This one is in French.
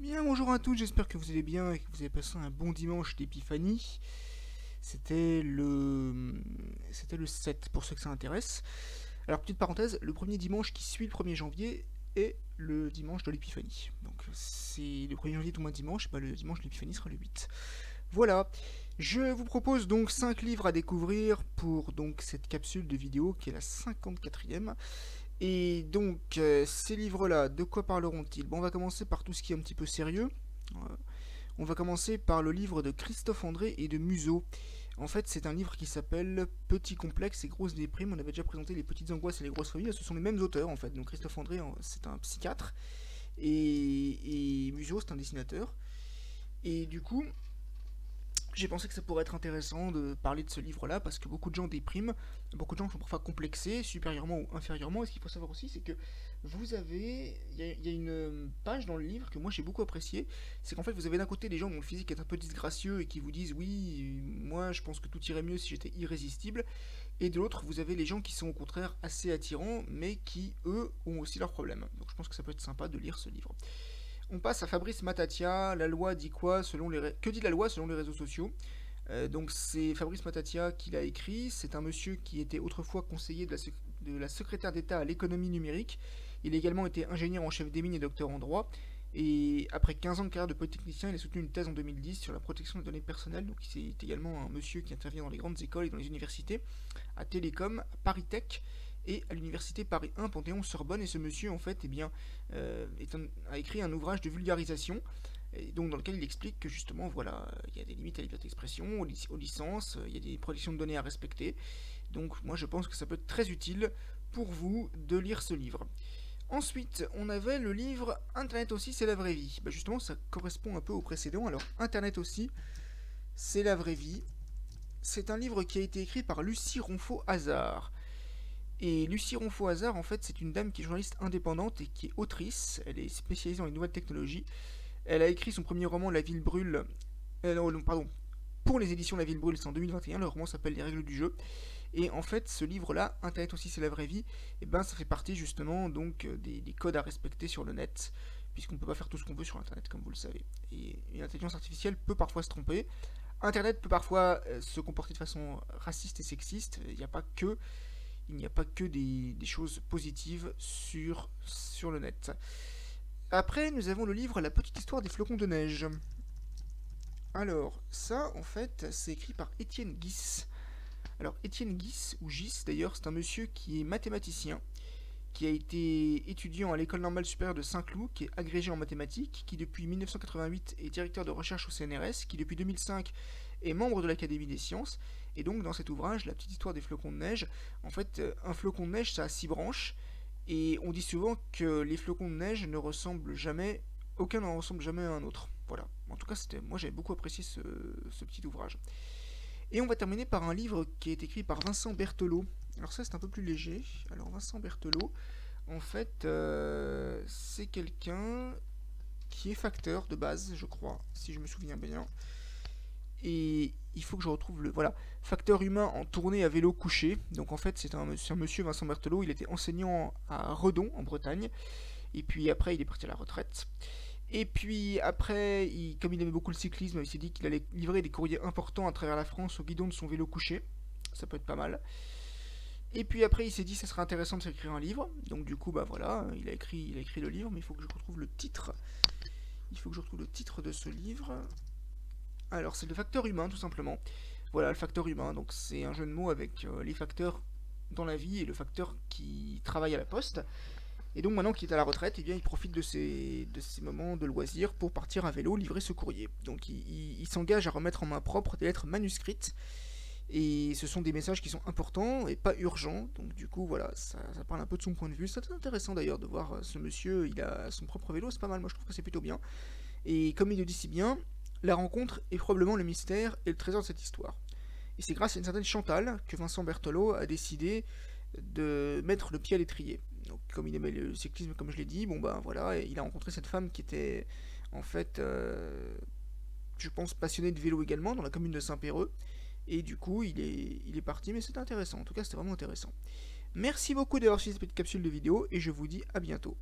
Bien, bonjour à tous, j'espère que vous allez bien et que vous avez passé un bon dimanche d'épiphanie. C'était le... C'était le 7 pour ceux que ça intéresse. Alors, petite parenthèse, le premier dimanche qui suit le 1er janvier est le dimanche de l'épiphanie. Donc, c'est le 1er janvier tout mois dimanche, bah, le dimanche de l'épiphanie sera le 8. Voilà, je vous propose donc 5 livres à découvrir pour donc cette capsule de vidéo qui est la 54e. Et donc, euh, ces livres-là, de quoi parleront-ils? Bon, On va commencer par tout ce qui est un petit peu sérieux. Euh, on va commencer par le livre de Christophe André et de Museau. En fait, c'est un livre qui s'appelle Petit complexe et grosse déprime. On avait déjà présenté les petites angoisses et les grosses familles. Ce sont les mêmes auteurs, en fait. Donc, Christophe André, c'est un psychiatre. Et, et Museau, c'est un dessinateur. Et du coup, j'ai pensé que ça pourrait être intéressant de parler de ce livre-là parce que beaucoup de gens dépriment, beaucoup de gens sont parfois complexés, supérieurement ou inférieurement. Et ce qu'il faut savoir aussi, c'est que vous avez. Il y, a une page dans le livre que moi j'ai beaucoup apprécié. C'est qu'en fait, vous avez d'un côté des gens dont le physique est un peu disgracieux et qui vous disent Oui, moi je pense que tout irait mieux si j'étais irrésistible. Et de l'autre, vous avez les gens qui sont au contraire assez attirants, mais qui, eux, ont aussi leurs problèmes. Donc je pense que ça peut être sympa de lire ce livre. On passe à Fabrice Matatia. La loi dit quoi selon les Que dit la loi selon les réseaux sociaux euh, Donc c'est Fabrice Matatia qui l'a écrit. C'est un monsieur qui était autrefois conseiller de la, secrétaire d'État à l'économie numérique. Il a également été ingénieur en chef des mines et docteur en droit. Et après 15 ans de carrière de polytechnicien, il a soutenu une thèse en 2010 sur la protection des données personnelles. Donc c'est également un monsieur qui intervient dans les grandes écoles et dans les universités, à Télécom, à Paris Tech et à l'université Paris 1 Panthéon-Sorbonne. Et ce monsieur, en fait, eh bien, euh, a écrit un ouvrage de vulgarisation. Donc dans lequel il explique que justement voilà il y a des limites à la liberté d'expression, aux, licences, il y a des protections de données à respecter. Donc moi je pense que ça peut être très utile pour vous de lire ce livre. Ensuite, on avait le livre Internet aussi, c'est la vraie vie. Bah, justement, ça correspond un peu au précédent. Alors, Internet aussi, c'est la vraie vie. C'est un livre qui a été écrit par Lucie Ronfaux-Hazard. Et Lucie Ronfaux-Hazard, en fait, c'est une dame qui est journaliste indépendante et qui est autrice. Elle est spécialisée dans les nouvelles technologies. Elle a écrit son premier roman, La ville brûle. Euh, pardon. Pour les éditions La ville brûle, c'est en 2021. Le roman s'appelle Les règles du jeu. Et en fait, ce livre-là, Internet aussi, c'est la vraie vie. Et eh ben, ça fait partie justement donc euh, des, codes à respecter sur le net, puisqu'on ne peut pas faire tout ce qu'on veut sur Internet, comme vous le savez. Et une intelligence artificielle peut parfois se tromper. Internet peut parfois euh, se comporter de façon raciste et sexiste. Il n'y a pas que il n'y a pas que des, choses positives sur, le net. Après, nous avons le livre La petite histoire des flocons de neige. Alors, ça, en fait, c'est écrit par Étienne Guis. Alors, Étienne Guis, ou Gis d'ailleurs, c'est un monsieur qui est mathématicien, qui a été étudiant à l'école normale supérieure de Saint-Cloud, qui est agrégé en mathématiques, qui depuis 1988 est directeur de recherche au CNRS, qui depuis 2005 est membre de l'Académie des sciences, et donc dans cet ouvrage, la petite histoire des flocons de neige, en fait, euh, un flocon de neige, ça a six branches, et on dit souvent que les flocons de neige ne ressemblent jamais, aucun n'en ressemble jamais à un autre. Voilà. En tout cas, c'était, moi j'avais beaucoup apprécié ce, petit ouvrage. Et on va terminer par un livre qui est écrit par Vincent Berthelot. Alors ça, c'est un peu plus léger. Alors Vincent Berthelot, en fait, euh, c'est quelqu'un qui est facteur de base, je crois, si je me souviens bien. Et il faut que je retrouve le. Voilà. Facteur humain en tournée à vélo couché. Donc en fait, c'est un, monsieur Vincent Berthelot. Il était enseignant à Redon, en Bretagne. Et puis après, il est parti à la retraite. Et puis après, comme il aimait beaucoup le cyclisme, il s'est dit qu'il allait livrer des courriers importants à travers la France au guidon de son vélo couché. Ça peut être pas mal. Et puis après, il s'est dit, ça serait intéressant de s'écrire un livre. Donc du coup, bah voilà, il a écrit, il a écrit le livre, mais il faut que je retrouve le titre. Il faut que je retrouve le titre de ce livre. Alors c'est le facteur humain tout simplement. Voilà le facteur humain, donc c'est un jeu de mots avec euh, les facteurs dans la vie et le facteur qui travaille à la poste. Et donc maintenant qu'il est à la retraite, eh bien, il profite de ces, de ces moments de loisir pour partir à vélo livrer ce courrier. Donc il, s'engage à remettre en main propre des lettres manuscrites. Et ce sont des messages qui sont importants et pas urgents. Donc du coup, voilà, ça, ça parle un peu de son point de vue. C'est intéressant d'ailleurs de voir euh, ce monsieur, il a son propre vélo, c'est pas mal, moi je trouve que c'est plutôt bien. Et comme il le dit si bien, la rencontre est probablement le mystère et le trésor de cette histoire. Et c'est grâce à une certaine Chantal que Vincent Berthelot a décidé de mettre le pied à l'étrier. Comme il aimait le cyclisme, comme je l'ai dit, bon ben voilà, il a rencontré cette femme qui était en fait, euh, je pense, passionnée de vélo également dans la commune de Saint-Péreux. Et du coup, il est, il est parti, mais c'est intéressant. En tout cas, c'était vraiment intéressant. Merci beaucoup d'avoir suivi cette petite capsule de vidéo et je vous dis à bientôt.